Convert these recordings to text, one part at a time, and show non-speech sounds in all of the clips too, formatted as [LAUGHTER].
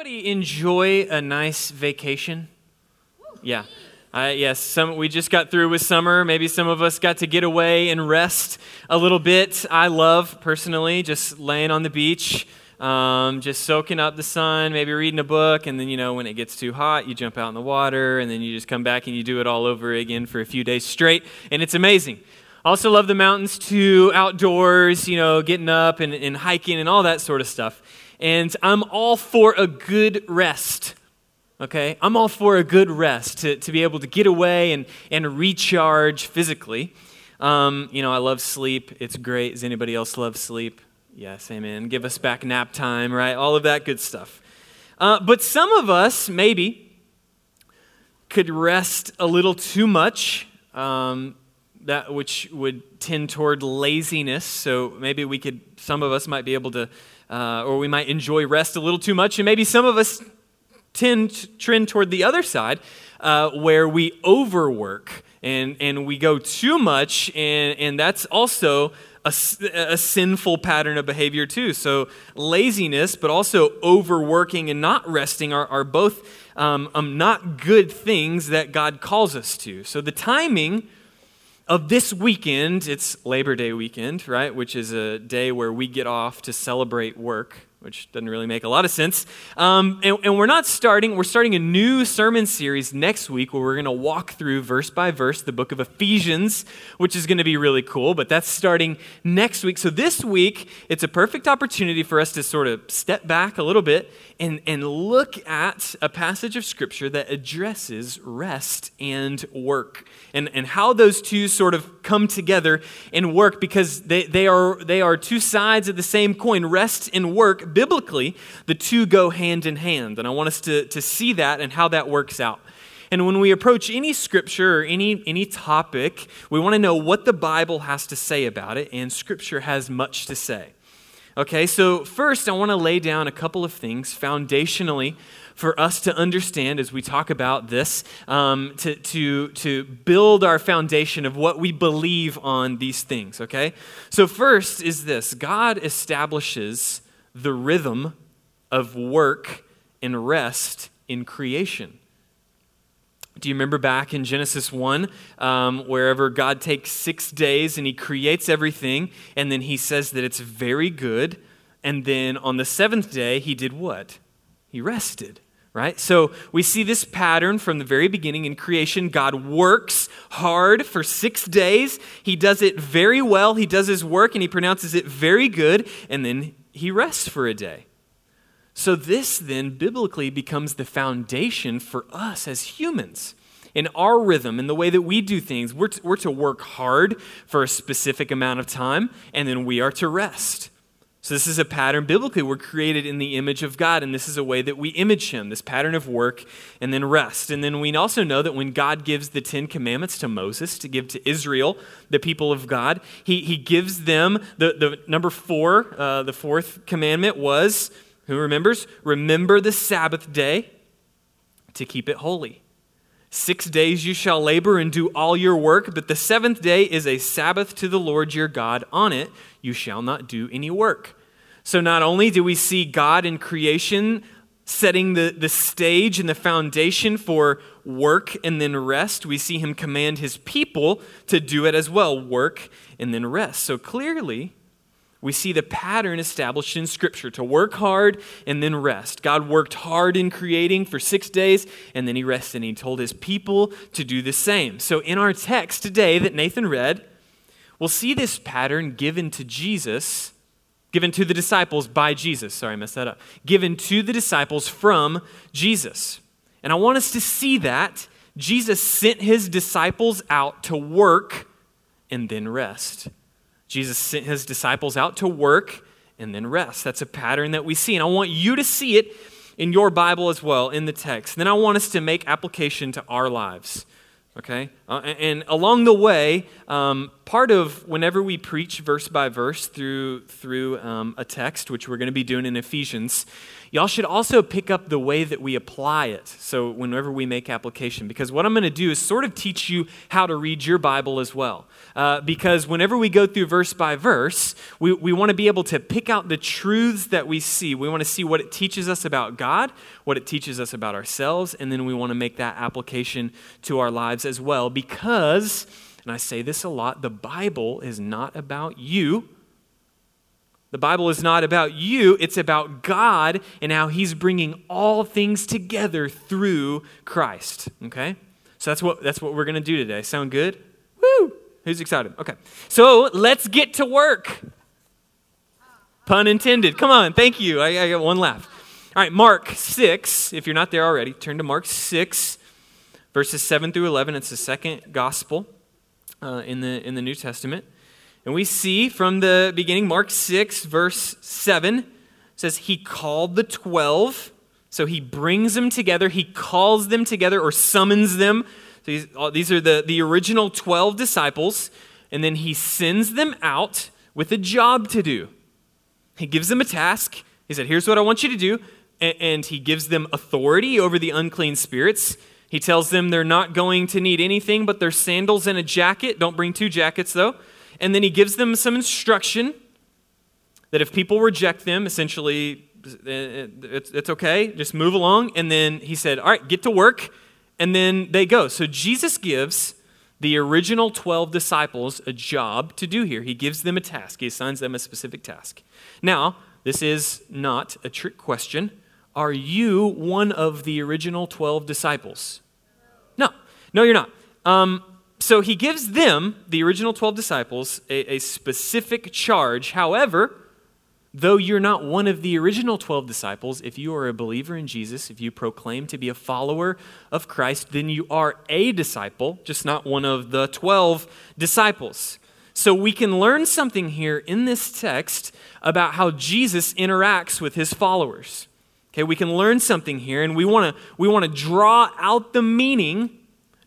Anybody enjoy a nice vacation? Yeah. Uh, yes, some, we just got through with summer. Maybe some of us got to get away and rest a little bit. I love, personally, just laying on the beach, um, just soaking up the sun, maybe reading a book, and then, you know, when it gets too hot, you jump out in the water, and then you just come back and you do it all over again for a few days straight, and it's amazing. Also, love the mountains too, outdoors, you know, getting up and, and hiking and all that sort of stuff. And I'm all for a good rest okay? I'm all for a good rest, to, to be able to get away and, and recharge physically. Um, you know, I love sleep. It's great. Does anybody else love sleep? Yes, amen. Give us back nap time, right? All of that good stuff. Uh, but some of us, maybe, could rest a little too much, um, that which would tend toward laziness. So maybe we could, some of us might be able to, uh, or we might enjoy rest a little too much, and maybe some of us tend trend toward the other side, uh, where we overwork and, and we go too much, and, and that's also a, a, sinful pattern of behavior, too. So, laziness, but also overworking and not resting are, are both um, um, not good things that God calls us to. So, the timing of this weekend, it's Labor Day weekend, right? Which is a day where we get off to celebrate work which doesn't really make a lot of sense. Um, and, and, we're not starting, we're starting a new sermon series next week where we're going to walk through verse by verse the book of Ephesians, which is going to be really cool, but that's starting next week. So this week, it's a perfect opportunity for us to sort of step back a little bit and, and look at a passage of Scripture that addresses rest and work and, and how those two sort of come together and work because they, they, are, they are two sides of the same coin. Rest and work biblically, the two go hand in hand. And I want us to, to see that and how that works out. And when we approach any scripture or any, any topic, we want to know what the Bible has to say about it, and scripture has much to say. Okay, so first I want to lay down a couple of things foundationally for us to understand as we talk about this, um, to, to, to build our foundation of what we believe on these things, okay? So, first is this God establishes the rhythm of work and rest in creation. Do you remember back in Genesis 1, um, wherever God takes six days and he creates everything, and then he says that it's very good, and then on the seventh day, he did what? He rested, right? So we see this pattern from the very beginning in creation. God works hard for six days, he does it very well, he does his work, and he pronounces it very good, and then he rests for a day. So, this then biblically becomes the foundation for us as humans. In our rhythm, in the way that we do things, we're to, we're to work hard for a specific amount of time, and then we are to rest. So, this is a pattern. Biblically, we're created in the image of God, and this is a way that we image Him this pattern of work and then rest. And then we also know that when God gives the Ten Commandments to Moses to give to Israel, the people of God, He, he gives them the, the number four, uh, the fourth commandment was who remembers? Remember the Sabbath day to keep it holy. Six days you shall labor and do all your work, but the seventh day is a Sabbath to the Lord your God. On it you shall not do any work. So not only do we see God in creation setting the, the stage and the foundation for work and then rest, we see him command his people to do it as well work and then rest. So clearly, we see the pattern established in Scripture to work hard and then rest. God worked hard in creating for six days, and then he rested, and he told his people to do the same. So, in our text today that Nathan read, we'll see this pattern given to Jesus, given to the disciples by Jesus. Sorry, I messed that up. Given to the disciples from Jesus. And I want us to see that Jesus sent his disciples out to work and then rest. Jesus sent his disciples out to work and then rest. That's a pattern that we see. And I want you to see it in your Bible as well, in the text. then I want us to make application to our lives. Okay? Uh, and along the way, um, part of whenever we preach verse by verse through, through um, a text, which we're going to be doing in Ephesians, y'all should also pick up the way that we apply it. So, whenever we make application, because what I'm going to do is sort of teach you how to read your Bible as well. Uh, because whenever we go through verse by verse, we, we want to be able to pick out the truths that we see. We want to see what it teaches us about God, what it teaches us about ourselves, and then we want to make that application to our lives as well. Because, and I say this a lot, the Bible is not about you. The Bible is not about you, it's about God and how He's bringing all things together through Christ. Okay? So that's what, that's what we're going to do today. Sound good? Woo! Who's excited? Okay. So let's get to work. Pun intended. Come on. Thank you. I, I got one laugh. All right, Mark 6. If you're not there already, turn to Mark 6, verses 7 through 11. It's the second gospel uh, in, the, in the New Testament. And we see from the beginning, Mark 6, verse 7 says, He called the 12. So he brings them together, he calls them together or summons them. So these are the, the original 12 disciples, and then he sends them out with a job to do. He gives them a task. He said, Here's what I want you to do. And, and he gives them authority over the unclean spirits. He tells them they're not going to need anything but their sandals and a jacket. Don't bring two jackets, though. And then he gives them some instruction that if people reject them, essentially, eh, it's, it's okay, just move along. And then he said, All right, get to work. And then they go. So Jesus gives the original 12 disciples a job to do here. He gives them a task, he assigns them a specific task. Now, this is not a trick question. Are you one of the original 12 disciples? No, no, you're not. Um, so he gives them, the original 12 disciples, a, a, specific charge. However, though you're not one of the original 12 disciples, if you are a believer in Jesus, if you proclaim to be a follower of Christ, then you are a disciple, just not one of the 12 disciples. So we can learn something here in this text about how Jesus interacts with his followers. Okay, we can learn something here, and we want to we want to draw out the meaning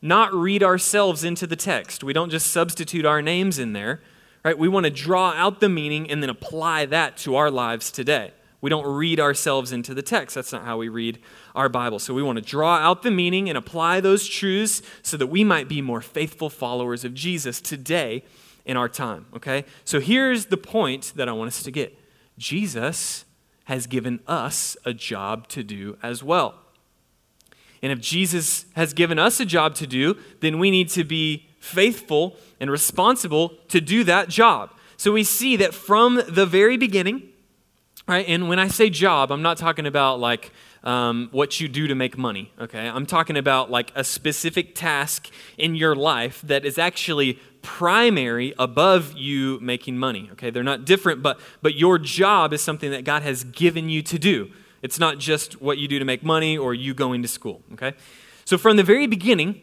not read ourselves into the text. We don't just substitute our names in there, right? We want to draw out the meaning and then apply that to our lives today. We don't read ourselves into the text. That's not how we read our Bible. So we want to draw out the meaning and apply those truths so that we might be more faithful followers of Jesus today in our time, okay? So here's the point that I want us to get Jesus has given us a job to do as well. And if Jesus has given us a job to do, then we need to be faithful and responsible to do that job. So we see that from the very beginning, right? And when I say job, I'm not talking about like um, what you do to make money, okay? I'm talking about like a specific task in your life that is actually primary above you making money, okay? They're not different, but, but your job is something that God has given you to do. It's not just what you do to make money or you going to school, okay? So from the very beginning,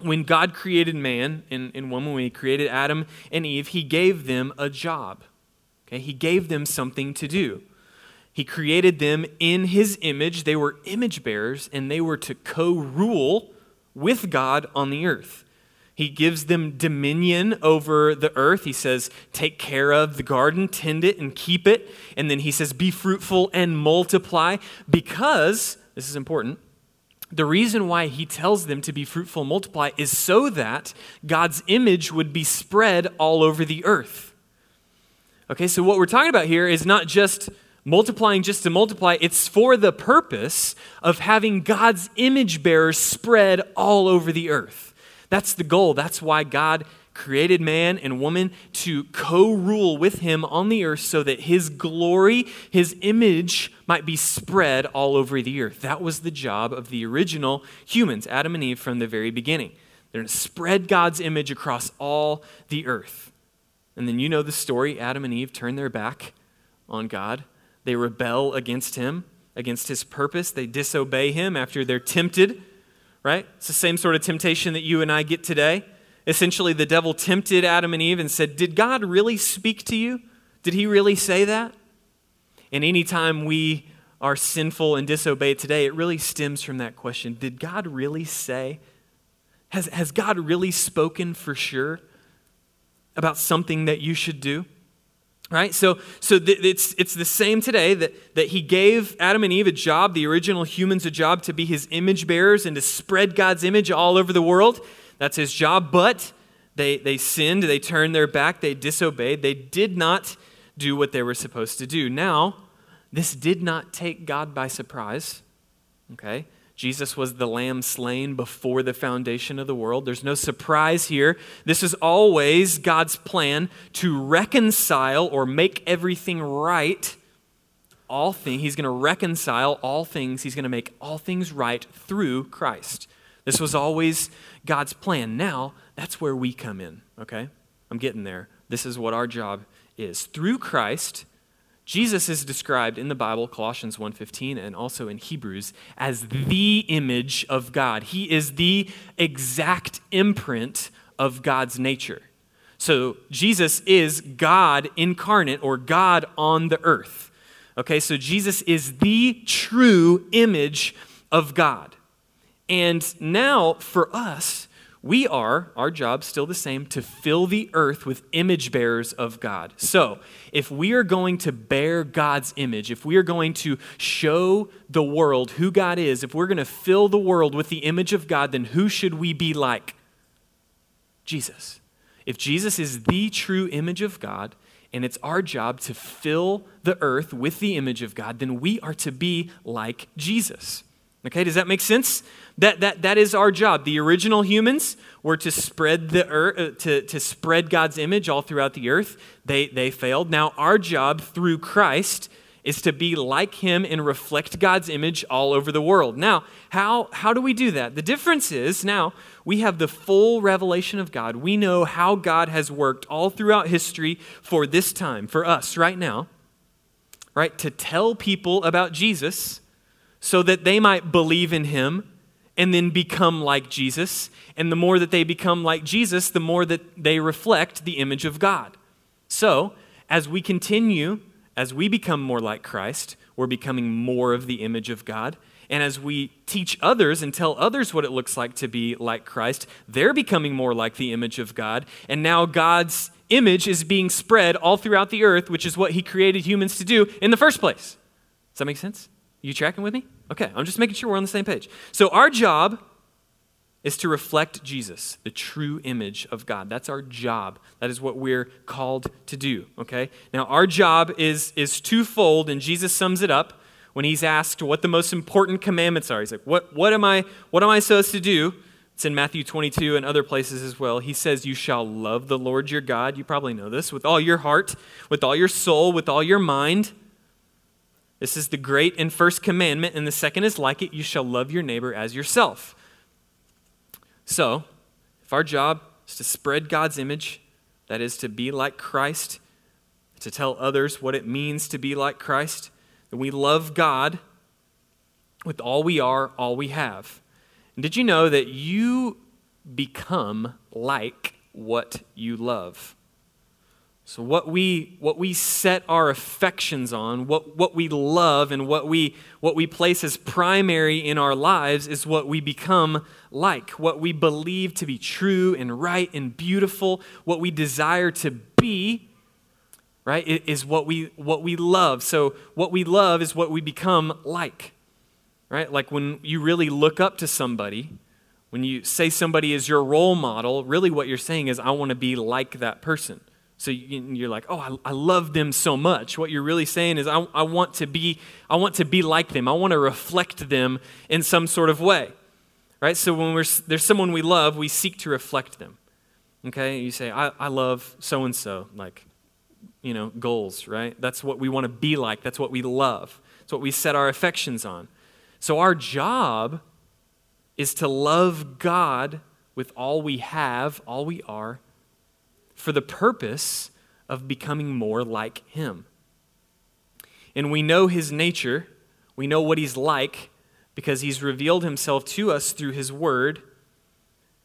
when God created man, and, in one when he created Adam and Eve, he gave them a job. Okay? He gave them something to do. He created them in his image. They were image bearers, and they were to co rule with God on the earth. He gives them dominion over the earth. He says, Take care of the garden, tend it, and keep it. And then he says, Be fruitful and multiply. Because, this is important, the reason why he tells them to be fruitful and multiply is so that God's image would be spread all over the earth. Okay, so what we're talking about here is not just multiplying just to multiply, it's for the purpose of having God's image bearers spread all over the earth. That's the goal. That's why God created man and woman to co rule with him on the earth so that his glory, his image, might be spread all over the earth. That was the job of the original humans, Adam and Eve, from the very beginning. They're to spread God's image across all the earth. And then you know the story Adam and Eve turned their back on God, they rebel against him, against his purpose, they disobey him after they're tempted right? It's the same sort of temptation that you and I get today. Essentially, the devil tempted Adam and Eve and said, Did God really speak to you? Did he really say that? And anytime we are sinful and disobey today, it really stems from that question Did God really say? Has, has God really spoken for sure about something that you should do? Right? So, so th- it's, it's the same today that, that he gave Adam and Eve a job, the original humans a job to be his image bearers and to spread God's image all over the world. That's his job. But they, they sinned, they turned their back, they disobeyed, they did not do what they were supposed to do. Now, this did not take God by surprise. Okay? Jesus was the lamb slain before the foundation of the world. There's no surprise here. This is always God's plan to reconcile or make everything right. All things, he's going to reconcile all things. He's going to make all things right through Christ. This was always God's plan. Now, that's where we come in, okay? I'm getting there. This is what our job is. Through Christ, Jesus is described in the Bible, Colossians 1:15 and also in Hebrews as the image of God. He is the exact imprint of God's nature. So Jesus is God incarnate or God on the earth. Okay, so Jesus is the true image of God. And now for us, we are, our job still the same, to fill the earth with image bearers of God. So, if we are going to bear God's image, if we are going to show the world who God is, if we're going to fill the world with the image of God, then who should we be like? Jesus. If Jesus is the true image of God, and it's our job to fill the earth with the image of God, then we are to be like Jesus. Okay, does that make sense? That, that, that is our job. The original humans were to spread, the earth, uh, to, to spread God's image all throughout the earth. They, they failed. Now, our job through Christ is to be like him and reflect God's image all over the world. Now, how, how do we do that? The difference is now we have the full revelation of God. We know how God has worked all throughout history for this time, for us right now, right? To tell people about Jesus so that they might believe in him and then become like Jesus. And the more that they become like Jesus, the more that they reflect the image of God. So, as we continue, as we become more like Christ, we're becoming more of the image of God. And as we teach others and tell others what it looks like to be like Christ, they're becoming more like the image of God. And now God's image is being spread all throughout the earth, which is what He created humans to do in the first place. Does that make sense? You tracking with me? Okay, I'm just making sure we're on the same page. So, our job is to reflect Jesus, the true image of God. That's our job. That is what we're called to do, okay? Now, our job is, is twofold, and Jesus sums it up when he's asked what the most important commandments are. He's like, what, what, am, I, what am I supposed to do? It's in Matthew 22 and other places as well. He says, You shall love the Lord your God. You probably know this with all your heart, with all your soul, with all your mind. This is the great and first commandment, and the second is like it you shall love your neighbor as yourself. So, if our job is to spread God's image, that is to be like Christ, to tell others what it means to be like Christ, then we love God with all we are, all we have. And did you know that you become like what you love? So, what we, what we set our affections on, what, what we love, and what we, what we place as primary in our lives is what we become like. What we believe to be true and right and beautiful, what we desire to be, right, is what we, what we love. So, what we love is what we become like, right? Like when you really look up to somebody, when you say somebody is your role model, really what you're saying is, I want to be like that person. So you're like, oh, I, I love them so much. What you're really saying is, I, I, want to be, I want to be like them. I want to reflect them in some sort of way. Right? So when we're, there's someone we love, we seek to reflect them. Okay? You say, I, I love so and so, like, you know, goals, right? That's what we want to be like. That's what we love. It's what we set our affections on. So our job is to love God with all we have, all we are, for the purpose of becoming more like Him. And we know His nature, we know what He's like because He's revealed Himself to us through His Word.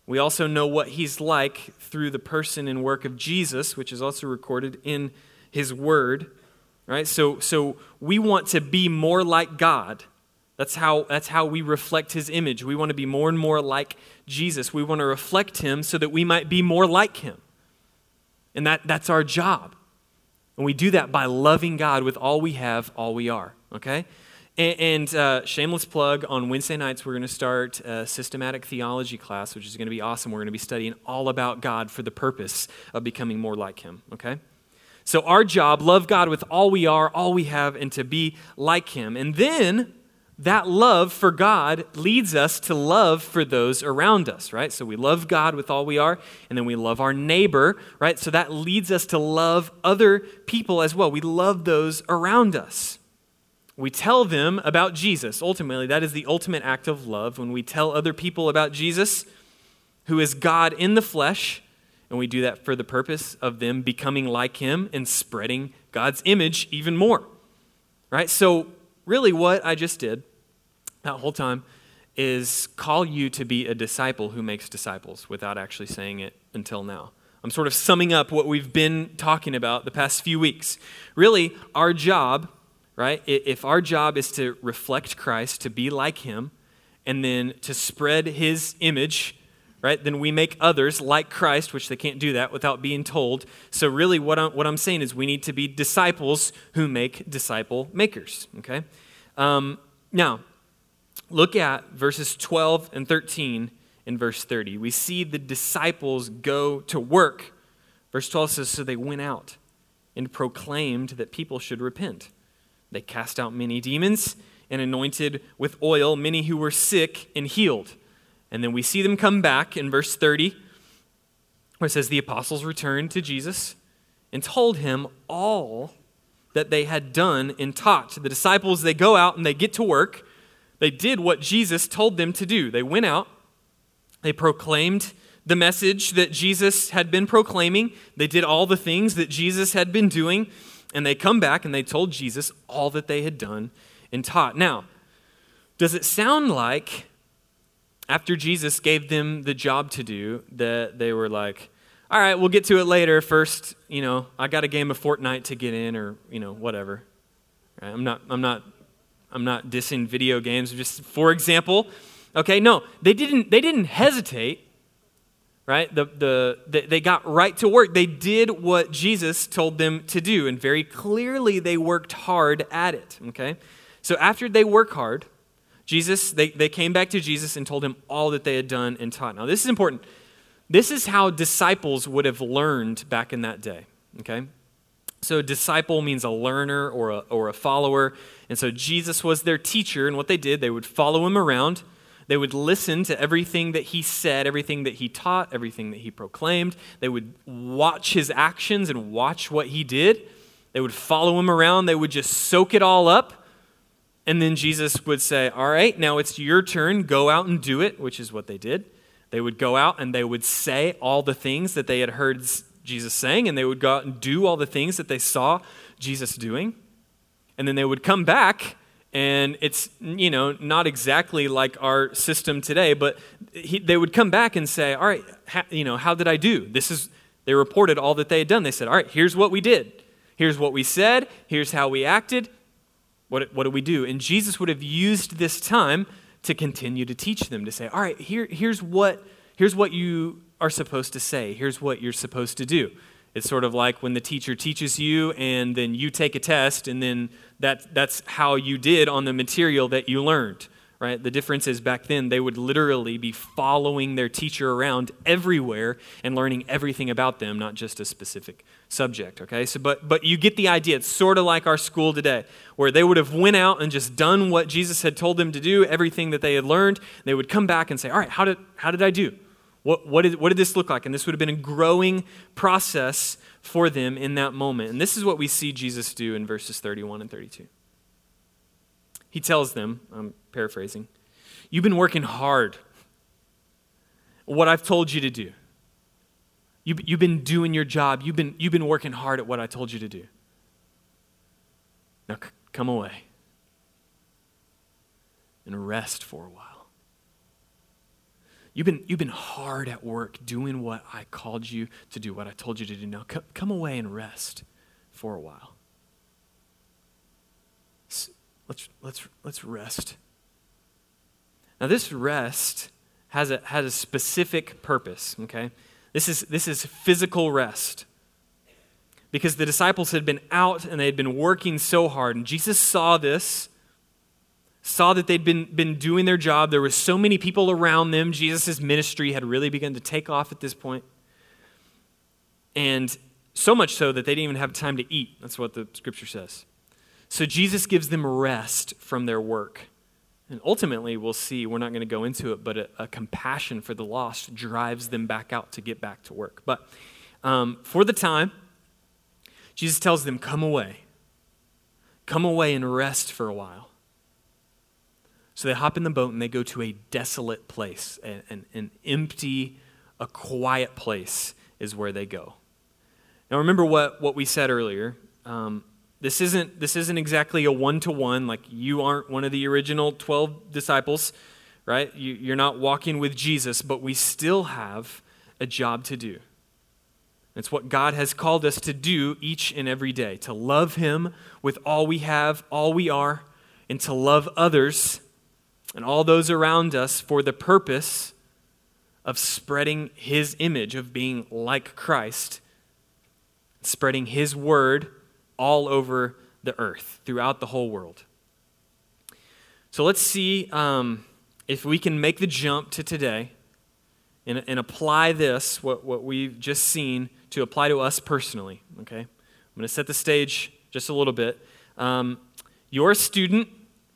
We also know what He's like through the person and work of Jesus, which is also recorded in His Word. Right? So, so we want to be more like God. That's how, that's how we reflect his image. We want to be more and more like Jesus. We want to reflect him so that we might be more like him. And that, that's our job. And we do that by loving God with all we have, all we are. Okay? And, and uh, shameless plug on Wednesday nights, we're going to start a systematic theology class, which is going to be awesome. We're going to be studying all about God for the purpose of becoming more like him. Okay? So, our job, love God with all we are, all we have, and to be like him. And then that love for God leads us to love for those around us, right? So we love God with all we are, and then we love our neighbor, right? So that leads us to love other people as well. We love those around us. We tell them about Jesus. Ultimately, that is the ultimate act of love when we tell other people about Jesus, who is God in the flesh, and we do that for the purpose of them becoming like him and spreading God's image even more. Right? So really what I just did that whole time is call you to be a disciple who makes disciples without actually saying it until now. I'm sort of summing up what we've been talking about the past few weeks. Really, our job, right? If our job is to reflect Christ, to be like him, and then to spread his image, right? Then we make others like Christ, which they can't do that without being told. So, really, what I'm, what I'm saying is we need to be disciples who make disciple makers, okay? Um, now, look at verses 12 and 13 in verse 30. We see the disciples go to work. Verse 12 says, So they went out and proclaimed that people should repent. They cast out many demons and anointed with oil many who were sick and healed. And then we see them come back in verse 30, where it says, The apostles returned to Jesus and told him all that they had done and taught. The disciples, they go out and they get to work they did what Jesus told them to do. They went out, they proclaimed the message that Jesus had been proclaiming, they did all the things that Jesus had been doing, and they come back and they told Jesus all that they had done and taught. Now, does it sound like after Jesus gave them the job to do that they were like, all right, we'll get to it later. First, you know, I got a game of Fortnite to get in, or you know, whatever. Right? I'm not. I'm not I'm not dissing video games, just for example. Okay, no, they didn't, they didn't hesitate, right? The, the, the, they got right to work. They did what Jesus told them to do, and very clearly they worked hard at it, okay? So after they work hard, Jesus, they, they came back to Jesus and told him all that they had done and taught. Now, this is important. This is how disciples would have learned back in that day, okay? So, disciple means a learner or a, or a follower. And so, Jesus was their teacher, and what they did, they would follow him around. They would listen to everything that he said, everything that he taught, everything that he proclaimed. They would watch his actions and watch what he did. They would follow him around. They would just soak it all up. And then Jesus would say, All right, now it's your turn. Go out and do it, which is what they did. They would go out and they would say all the things that they had heard Jesus saying, and they would go out and do all the things that they saw Jesus doing. And then they would come back, and it's, you know, not exactly like our system today, but he, they would come back and say, All right, ha, you know, how did I do? This is, they reported all that they had done. They said, All right, here's what we did. Here's what we said. Here's how we acted. What, what did we do? And Jesus would have used this time to continue to teach them, to say, All right, here, here's, what, here's what you are supposed to say. Here's what you're supposed to do. It's sort of like when the teacher teaches you and then you take a test and then that, that's how you did on the material that you learned, right? The difference is back then they would literally be following their teacher around everywhere and learning everything about them, not just a specific subject, okay? So but but you get the idea. It's sort of like our school today where they would have went out and just done what Jesus had told them to do, everything that they had learned. They would come back and say, "All right, how did how did I do?" What, what, did, what did this look like? And this would have been a growing process for them in that moment. And this is what we see Jesus do in verses 31 and 32. He tells them, I'm paraphrasing, You've been working hard. What I've told you to do. You've, you've been doing your job. You've been, you've been working hard at what I told you to do. Now c- come away and rest for a while. You've been, you've been hard at work doing what I called you to do, what I told you to do. Now come, come away and rest for a while. Let's, let's, let's rest Now, this rest has a, has a specific purpose, okay? This is, this is physical rest. Because the disciples had been out and they had been working so hard. And Jesus saw this, saw that they'd been, been doing their job. There were so many people around them. Jesus' ministry had really begun to take off at this point. And so much so that they didn't even have time to eat. That's what the scripture says. So Jesus gives them rest from their work. And ultimately, we'll see, we're not going to go into it, but a, a, compassion for the lost drives them back out to get back to work. But um, for the time, Jesus tells them, Come away. Come away and rest for a while. So they hop in the boat and they go to a desolate place, an, an, an empty, a quiet place is where they go. Now, remember what, what we said earlier. Um, this isn't, this isn't exactly a one to one, like you aren't one of the original 12 disciples, right? You, you're not walking with Jesus, but we still have a job to do. It's what God has called us to do each and every day to love Him with all we have, all we are, and to love others and all those around us for the purpose of spreading His image, of being like Christ, spreading His word all over the earth, throughout the whole world. So let's see um, if we can make the jump to today and, and apply this, what, what we've just seen, to apply to us personally. Okay? I'm going to set the stage just a little bit. Um, you're a student,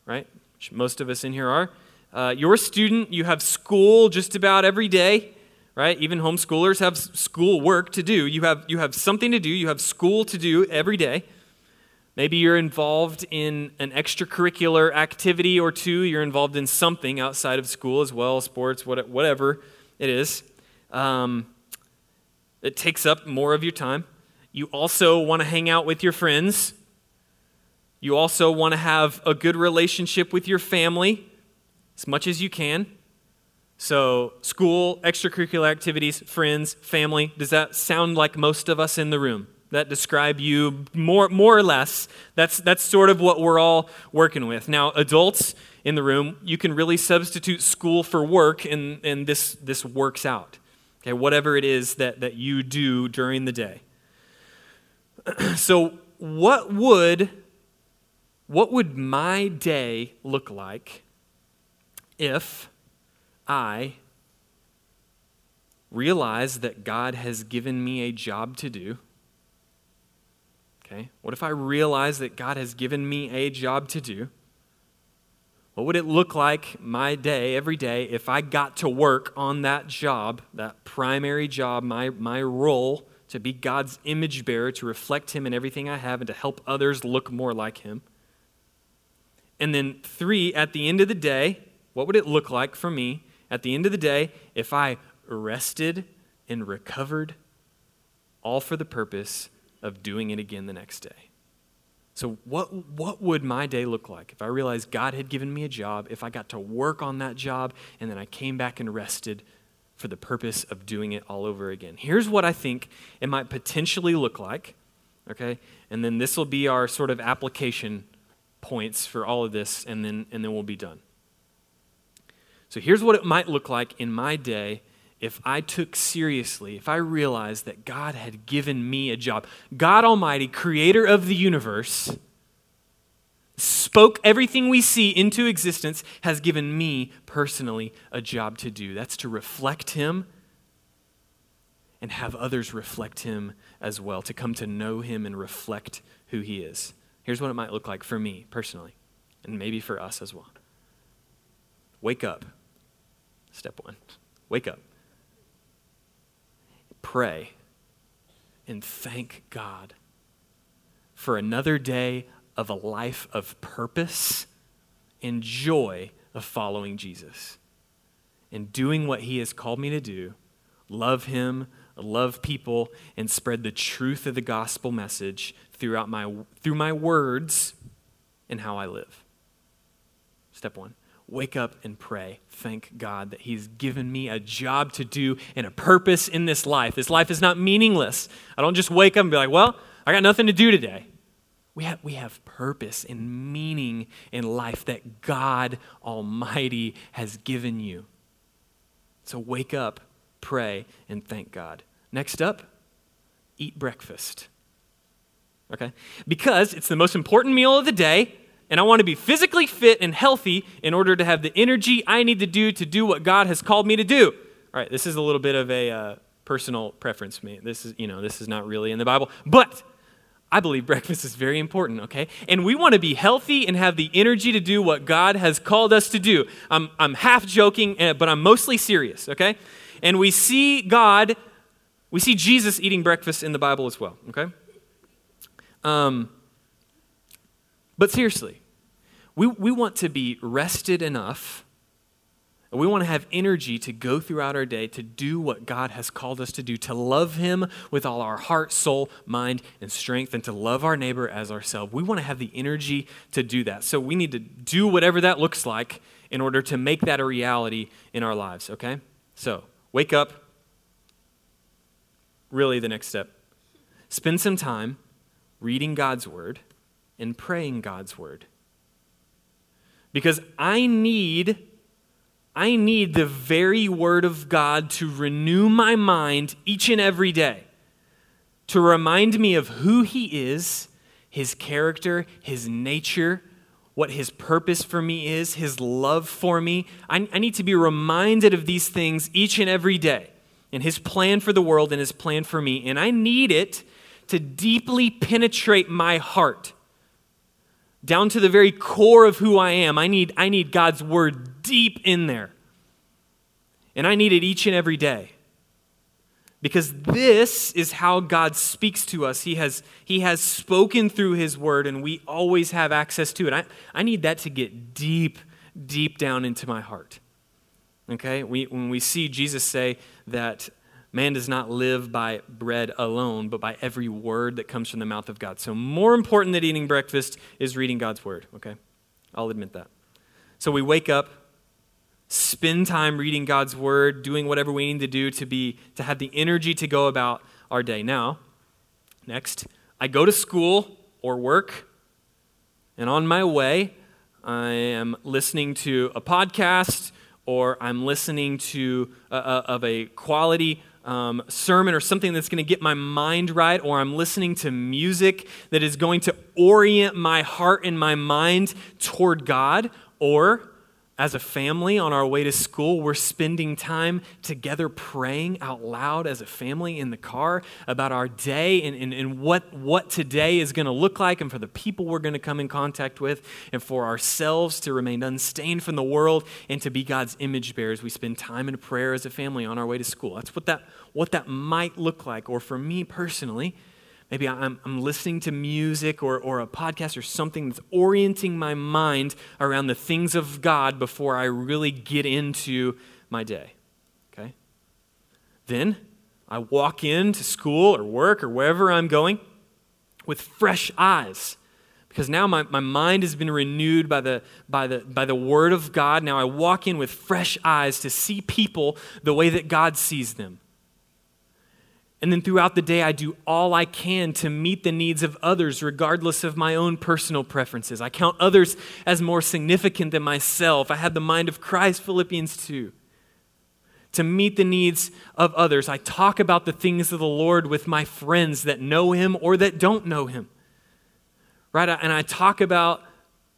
right? Which most of us in here are. Uh, you're a student, you have school just about every day right even homeschoolers have school work to do you have you have something to do you have school to do every day Maybe you're involved in an extracurricular activity or two. You're involved in something outside of school as well, sports, whatever it is. Um, it takes up more of your time. You also want to hang out with your friends. You also want to have a good relationship with your family as much as you can. So, school, extracurricular activities, friends, family. Does that sound like most of us in the room? that describe you more, more or less. That's, that's sort of what we're all working with. Now, adults in the room, you can really substitute school for work, and, and this, this works out. Okay, whatever it is that, that you do during the day. [CLEARS THROAT] so, what would, what would my day look like if I realize that God has given me a job to do? Okay? What if I realize that God has given me a job to do? What would it look like my day, every day, if I got to work on that job, that primary job, my, my role to be God's image bearer, to reflect Him in everything I have, and to help others look more like Him? And then, three, at the end of the day, what would it look like for me at the end of the day if I rested and recovered, all for the purpose of doing it again the next day. So, what, what would my day look like if I realized God had given me a job, if I got to work on that job, and then I came back and rested for the purpose of doing it all over again? Here's what I think it might potentially look like, okay? And then this will be our sort of application points for all of this, and then, and then we'll be done. So, here's what it might look like in my day if I took seriously, if I realized that God had given me a job, God Almighty, creator of the universe, spoke everything we see into existence, has given me personally a job to do. That's to reflect Him and have others reflect Him as well, to come to know Him and reflect who He is. Here's what it might look like for me personally, and maybe for us as well. Wake up. Step one. Wake up pray and thank God for another day of a life of purpose and joy of following Jesus and doing what He has called me to do love Him, love people, and spread the truth of the gospel message throughout my, through my words and how I live. Step one wake up and pray. Thank God that He's given me a job to do and a purpose in this life. This life is not meaningless. I don't just wake up and be like, well, I got nothing to do today. We have, we have purpose and meaning in life that God Almighty has given you. So wake up, pray, and thank God. Next up, eat breakfast. Okay? Because it's the most important meal of the day, and I want to be physically fit and healthy in order to have the energy I need to do to do what God has called me to do. All right, this is a little bit of a uh, personal preference. for Me, this is you know this is not really in the Bible, but I believe breakfast is very important, okay? And we want to be healthy and have the energy to do what God has called us to do. I'm, I'm half joking, eh, but I'm mostly serious, okay? And we see God, we see Jesus eating breakfast in the Bible as well, okay? Um, but seriously, we, we want to be rested enough we want to have energy to go throughout our day to do what God has called us to do, to love Him with all our heart, soul, mind, and strength, and to love our neighbor as ourselves. We want to have the energy to do that. So we need to do whatever that looks like in order to make that a reality in our lives, okay? So wake up. Really, the next step. Spend some time reading God's Word and praying God's Word. Because I need I need the very Word of God to renew my mind each and every day, to remind me of who He is, His character, His nature, what His purpose for me is, His love for me. I, I need to be reminded of these things each and every day, and His plan for the world and His plan for me. And I need it to deeply penetrate my heart down to the very core of who I am. I need, I need God's word deep in there. And I need it each and every day. Because this is how God speaks to us. He has, he has spoken through His Word, and we always have access to it. I, I need that to get deep, deep down into my heart. Okay? We, when we see Jesus say that man does not live by bread alone, but by every word that comes from the mouth of God. So, more important than eating breakfast is reading God's Word. Okay? I'll admit that. So, we wake up spend time reading God's word, doing whatever we need to do to be to have the energy to go about our day. Now, next, I go to school or work, and on my way, I am listening to a podcast or I'm listening to a, a, of a quality um, sermon or something that's going to get my mind right, or I'm listening to music that is going to orient my heart and my mind toward God, or as a family on our way to school, we're spending time together praying out loud as a family in the car about our day and, and, and what, what today is going to look like, and for the people we're going to come in contact with, and for ourselves to remain unstained from the world and to be God's image bearers. We spend time in prayer as a family on our way to school. That's what that, what that might look like. Or for me personally, Maybe I'm, I'm listening to music or, or a podcast or something that's orienting my mind around the things of God before I really get into my day. Okay? Then I walk into school or work or wherever I'm going with fresh eyes because now my, my mind has been renewed by the, by, the, by the word of God. Now I walk in with fresh eyes to see people the way that God sees them. And then throughout the day, I do all I can to meet the needs of others, regardless of my own personal preferences. I count others as more significant than myself. I have the mind of Christ, Philippians 2. To meet the needs of others, I talk about the things of the Lord with my friends that know Him or that don't know Him. Right? And I talk about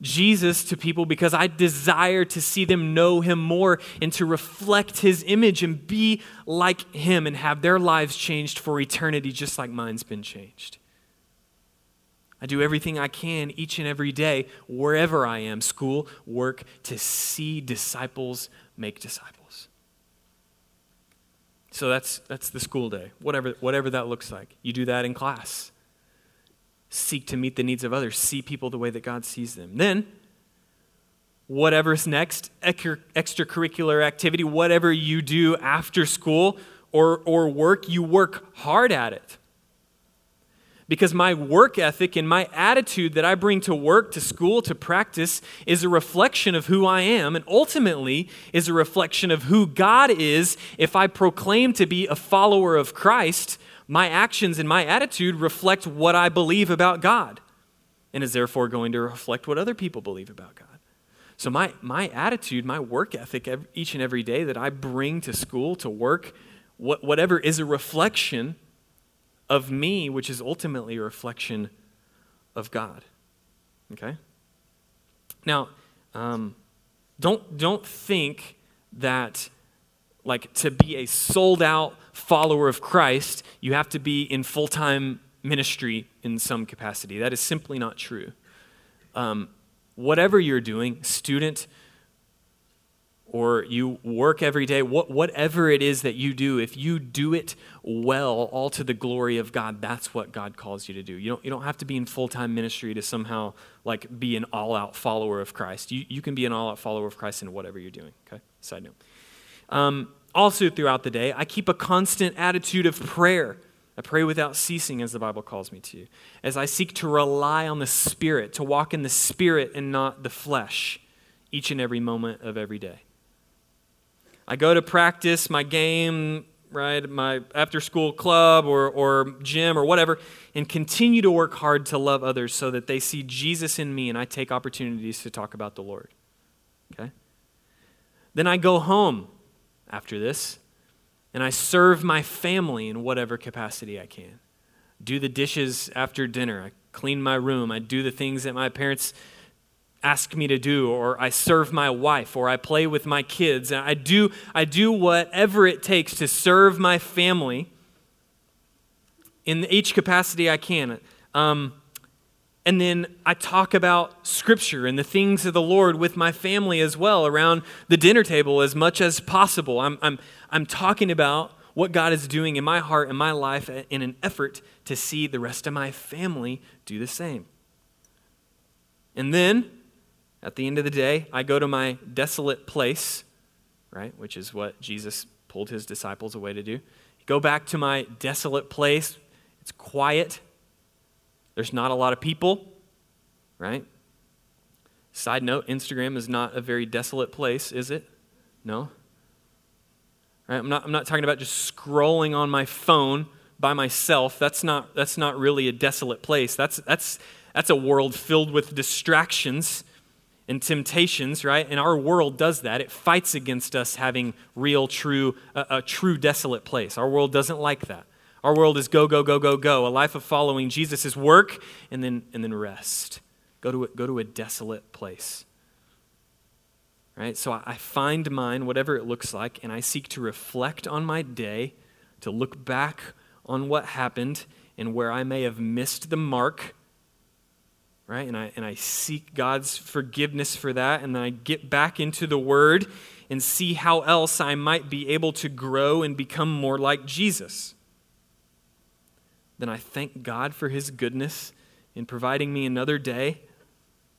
Jesus to people because I desire to see them know him more and to reflect his image and be like him and have their lives changed for eternity just like mine's been changed. I do everything I can each and every day, wherever I am school, work to see disciples make disciples. So that's, that's the school day, whatever, whatever that looks like. You do that in class seek to meet the needs of others, see people the way that God sees them. Then, whatever's next, extracurricular activity, whatever you do after school or, or work, you work hard at it. Because my work ethic and my attitude that I bring to work, to school, to practice is a reflection of who I am, and ultimately is a reflection of who God is if I proclaim to be a follower of Christ my actions and my attitude reflect what I believe about God. and is therefore going to reflect what other people believe about God. So, my, my attitude, my work ethic each and every day that I bring to school, to work, what, whatever is a reflection of me, which is ultimately a reflection of God. Okay? Now, um, don't, don't think that, like, to be a sold out follower of Christ, you have to be in full time ministry in some capacity. That is simply not true. Um, whatever you're doing, student, or you work every day, what, whatever it is that you do, if you do it well, all to the glory of God, that's what God calls you to do. You don't, you don't have to be in full time ministry to somehow like be an all out follower of Christ. You, you can be an all out follower of Christ in whatever you're doing. Okay? Side note. Um, also, throughout the day, I keep a constant attitude of prayer. I pray without ceasing, as the Bible calls me to, as I seek to rely on the Spirit, to walk in the Spirit and not the flesh each and every moment of every day. I go to practice my game, right, my after school club or, or gym or whatever, and continue to work hard to love others so that they see Jesus in me and I take opportunities to talk about the Lord. Okay? Then I go home after this and I serve my family in whatever capacity I can. Do the dishes after dinner. I clean my room. I do the things that my parents ask me to do or I serve my wife or I play with my kids I do I do whatever it takes to serve my family in each capacity I can. Um, and then I talk about Scripture and the things of the Lord with my family as well around the dinner table as much as possible. I'm, I'm, I'm talking about what God is doing in my heart and my life in an effort to see the rest of my family do the same. And then at the end of the day, I go to my desolate place, right, which is what Jesus pulled his disciples away to do. Go back to my desolate place. It's quiet. There's not a lot of people, right? Side note Instagram is not a very desolate place, is it? No? Right? I'm, not, I'm not talking about just scrolling on my phone by myself. That's not, that's not really a desolate place. That's, that's, that's a world filled with distractions and temptations, right? And our world does that. It fights against us having real, true, uh, a true desolate place. Our world doesn't like that. Our world is go, go, go, go, go. A life of following Jesus work and then, and then rest. Go to, a, go to a desolate place. Right? So I find mine, whatever it looks like, and I seek to reflect on my day, to look back on what happened and where I may have missed the mark right? And I, and I seek God's forgiveness for that, and then I get back into the Word and see how else I might be able to grow and become more like Jesus. Then I thank God for His goodness in providing me another day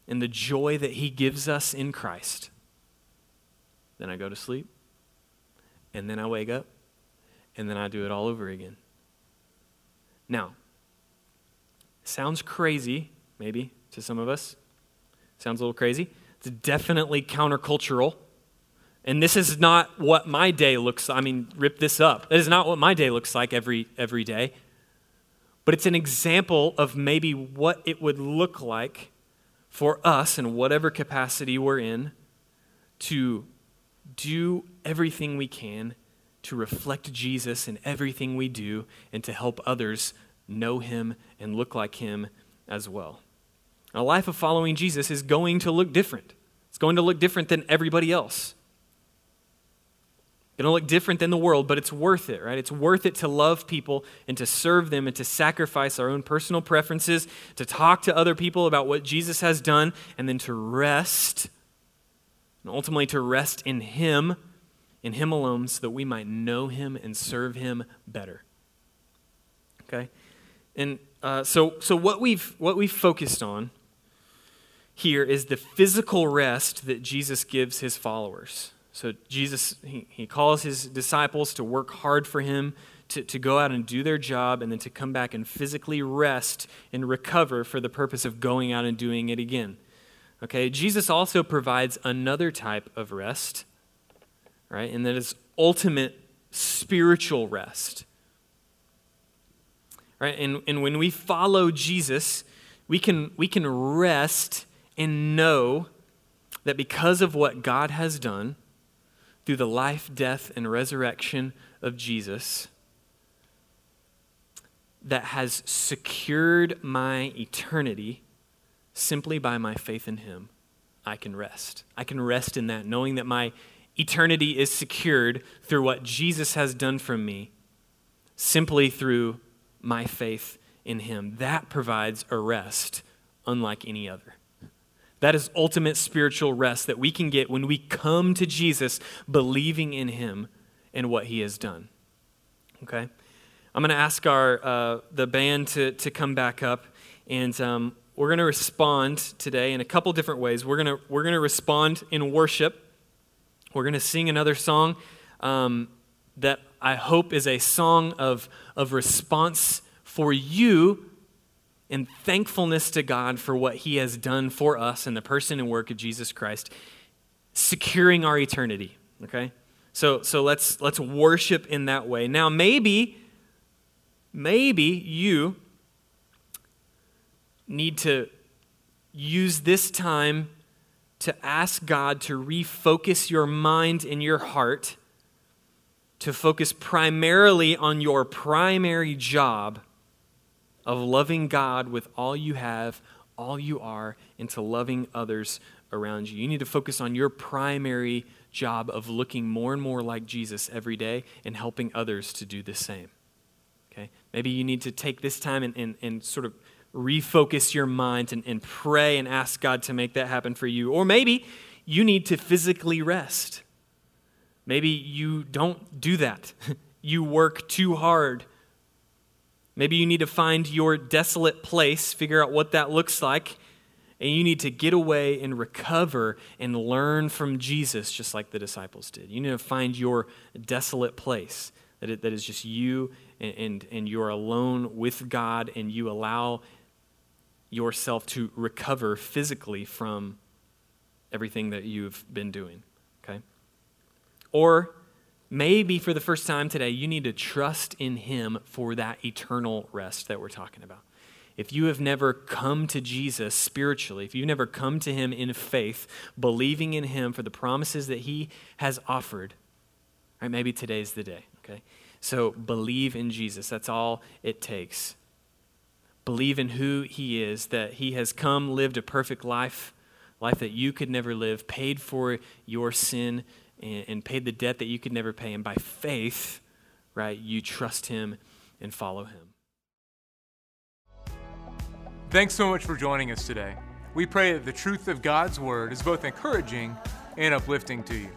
and the joy that He gives us in Christ. Then I go to sleep, and then I wake up, and then I do it all over again. Now, sounds crazy maybe, to some of us. Sounds a little crazy. It's definitely countercultural. And this is not what my day looks I mean, rip this up. That is not what my day looks like every, every day. But it's an example of maybe what it would look like for us in whatever capacity we're in to do everything we can to reflect Jesus in everything we do and to help others know him and look like him as well. A life of following Jesus is going to look different. It's going to look different than everybody else. To look different than the world, but it's worth it, right? It's worth it to love people and to serve them and to sacrifice our own personal preferences, to talk to other people about what Jesus has done, and then to rest, and ultimately to rest in Him, in Him alone, so that we might know Him and serve Him better. Okay? And uh, so, so what we've what we've focused on here is the physical rest that Jesus gives his followers. So Jesus he, he calls his disciples to work hard for him, to, to go out and do their job, and then to come back and physically rest and recover for the purpose of going out and doing it again. Okay, Jesus also provides another type of rest, right? And that is ultimate spiritual rest. Right? And, and when we follow Jesus, we can, we can rest and know that because of what God has done through the life, death, and resurrection of Jesus, that has secured my eternity simply by my faith in Him, I can rest. I can rest in that, knowing that my eternity is secured through what Jesus has done for me, simply through my faith in Him. That provides a rest unlike any other. That is ultimate spiritual rest that we can get when we come to Jesus believing in Him and what He has done. Okay? I'm going to ask our, uh, the band to, to come back up, and um, we're going to respond today in a couple different ways. We're going we're to respond in worship. We're going to sing another song um, that I hope is a song of, of response for you and thankfulness to God for what He has done for us in the person and work of Jesus Christ, securing our eternity. Okay? So, so let's, let's worship in that way. Now, maybe, maybe you need to use this time to ask God to refocus your mind and your heart to focus primarily on your primary job of loving God with all you have, all you are, and to loving others around you. You need to focus on your primary job of looking more and more like Jesus every day and helping others to do the same. Okay? Maybe you need to take this time and, and, and sort of refocus your mind and, and pray and ask God to make that happen for you. Or maybe you need to physically rest. Maybe you don't do that. [LAUGHS] you work too hard Maybe you need to find your desolate place, figure out what that looks like, and you need to get away and recover and learn from Jesus, just like the disciples did. You need to find your desolate place, that, it, that is just you and, and, and you're alone with God, and you allow yourself to recover physically from everything that you've been doing. Okay? Or maybe for the first time today, you need to trust in Him for that eternal rest that we're talking about. If you have never come to Jesus spiritually, if you've never come to Him in faith, believing in Him for the promises that He has offered, right, maybe today's the day, okay? So believe in Jesus. That's all it takes. Believe in who He is, that He has come, lived a perfect life, life that you could never live, paid for your sin and, and paid the debt that you could never pay. And by faith, right, you trust him and follow him. Thanks so much for joining us today. We pray that the truth of God's Word is both encouraging and uplifting to you.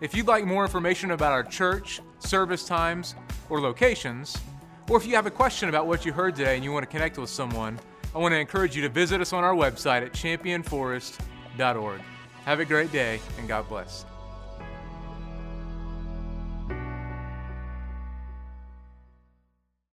If you'd like more information about our church, service times, or locations, or if you have a question about what you heard today and you want to connect with someone, I want to encourage you to visit us on our website at championforest.org. Have a great day and God bless.